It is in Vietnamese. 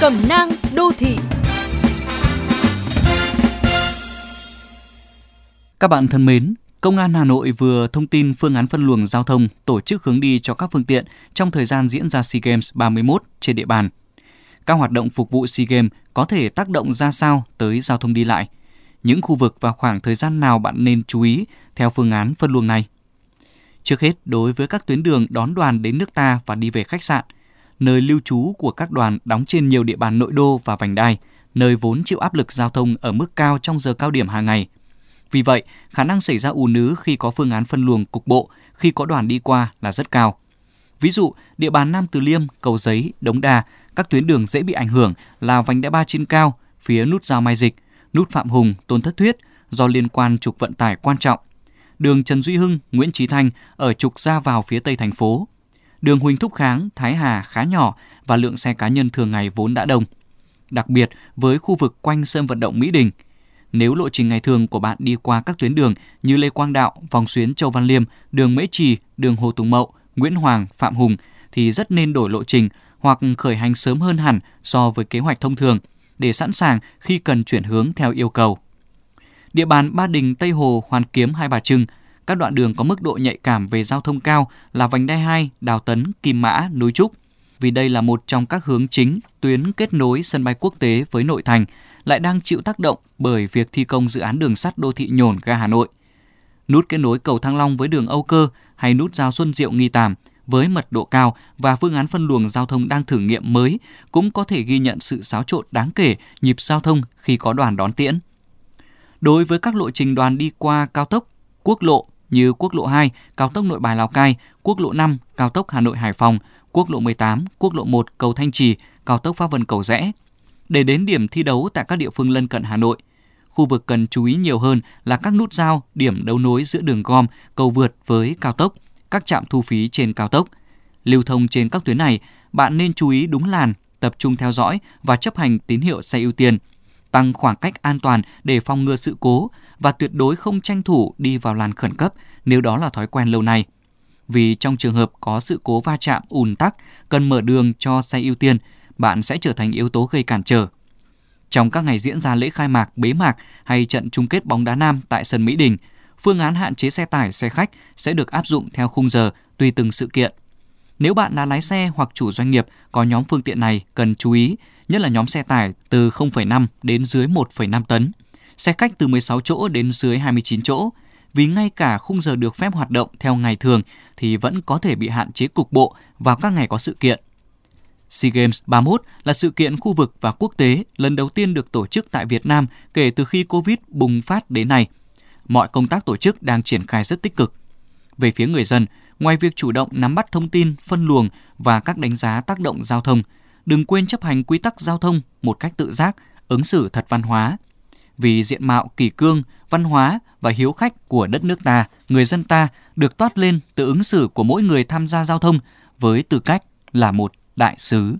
Cẩm nang đô thị Các bạn thân mến, Công an Hà Nội vừa thông tin phương án phân luồng giao thông tổ chức hướng đi cho các phương tiện trong thời gian diễn ra SEA Games 31 trên địa bàn. Các hoạt động phục vụ SEA Games có thể tác động ra sao tới giao thông đi lại? Những khu vực và khoảng thời gian nào bạn nên chú ý theo phương án phân luồng này? Trước hết, đối với các tuyến đường đón đoàn đến nước ta và đi về khách sạn, nơi lưu trú của các đoàn đóng trên nhiều địa bàn nội đô và vành đai, nơi vốn chịu áp lực giao thông ở mức cao trong giờ cao điểm hàng ngày. Vì vậy, khả năng xảy ra ùn ứ khi có phương án phân luồng cục bộ khi có đoàn đi qua là rất cao. Ví dụ, địa bàn Nam Từ Liêm, Cầu Giấy, Đống Đa, các tuyến đường dễ bị ảnh hưởng là vành đai ba trên cao, phía nút giao Mai Dịch, nút Phạm Hùng, Tôn Thất Thuyết do liên quan trục vận tải quan trọng. Đường Trần Duy Hưng, Nguyễn Trí Thanh ở trục ra vào phía tây thành phố. Đường Huỳnh Thúc Kháng, Thái Hà khá nhỏ và lượng xe cá nhân thường ngày vốn đã đông. Đặc biệt với khu vực quanh sân vận động Mỹ Đình – nếu lộ trình ngày thường của bạn đi qua các tuyến đường như Lê Quang Đạo, vòng xuyến Châu Văn Liêm, đường Mễ Trì, đường Hồ Tùng Mậu, Nguyễn Hoàng, Phạm Hùng thì rất nên đổi lộ trình hoặc khởi hành sớm hơn hẳn so với kế hoạch thông thường để sẵn sàng khi cần chuyển hướng theo yêu cầu. Địa bàn Ba Đình, Tây Hồ, Hoàn Kiếm, Hai Bà Trưng, các đoạn đường có mức độ nhạy cảm về giao thông cao là vành đai 2, Đào Tấn, Kim Mã, Núi Trúc, vì đây là một trong các hướng chính tuyến kết nối sân bay quốc tế với nội thành lại đang chịu tác động bởi việc thi công dự án đường sắt đô thị nhổn ga Hà Nội. Nút kết nối cầu Thăng Long với đường Âu Cơ hay nút giao Xuân Diệu Nghi Tàm với mật độ cao và phương án phân luồng giao thông đang thử nghiệm mới cũng có thể ghi nhận sự xáo trộn đáng kể nhịp giao thông khi có đoàn đón tiễn. Đối với các lộ trình đoàn đi qua cao tốc, quốc lộ như quốc lộ 2, cao tốc Nội Bài Lào Cai, quốc lộ 5, cao tốc Hà Nội Hải Phòng, quốc lộ 18, quốc lộ 1 cầu Thanh Trì, cao tốc Pháp Vân Cầu Rẽ, để đến điểm thi đấu tại các địa phương lân cận Hà Nội. Khu vực cần chú ý nhiều hơn là các nút giao, điểm đấu nối giữa đường gom, cầu vượt với cao tốc, các trạm thu phí trên cao tốc. Lưu thông trên các tuyến này, bạn nên chú ý đúng làn, tập trung theo dõi và chấp hành tín hiệu xe ưu tiên, tăng khoảng cách an toàn để phòng ngừa sự cố và tuyệt đối không tranh thủ đi vào làn khẩn cấp nếu đó là thói quen lâu nay. Vì trong trường hợp có sự cố va chạm ùn tắc, cần mở đường cho xe ưu tiên bạn sẽ trở thành yếu tố gây cản trở. Trong các ngày diễn ra lễ khai mạc, bế mạc hay trận chung kết bóng đá nam tại sân Mỹ Đình, phương án hạn chế xe tải, xe khách sẽ được áp dụng theo khung giờ tùy từng sự kiện. Nếu bạn là lái xe hoặc chủ doanh nghiệp có nhóm phương tiện này cần chú ý, nhất là nhóm xe tải từ 0,5 đến dưới 1,5 tấn, xe khách từ 16 chỗ đến dưới 29 chỗ, vì ngay cả khung giờ được phép hoạt động theo ngày thường thì vẫn có thể bị hạn chế cục bộ vào các ngày có sự kiện. SEA Games 31 là sự kiện khu vực và quốc tế lần đầu tiên được tổ chức tại Việt Nam kể từ khi Covid bùng phát đến nay. Mọi công tác tổ chức đang triển khai rất tích cực. Về phía người dân, ngoài việc chủ động nắm bắt thông tin, phân luồng và các đánh giá tác động giao thông, đừng quên chấp hành quy tắc giao thông một cách tự giác, ứng xử thật văn hóa. Vì diện mạo kỳ cương, văn hóa và hiếu khách của đất nước ta, người dân ta được toát lên từ ứng xử của mỗi người tham gia giao thông với tư cách là một đại sứ.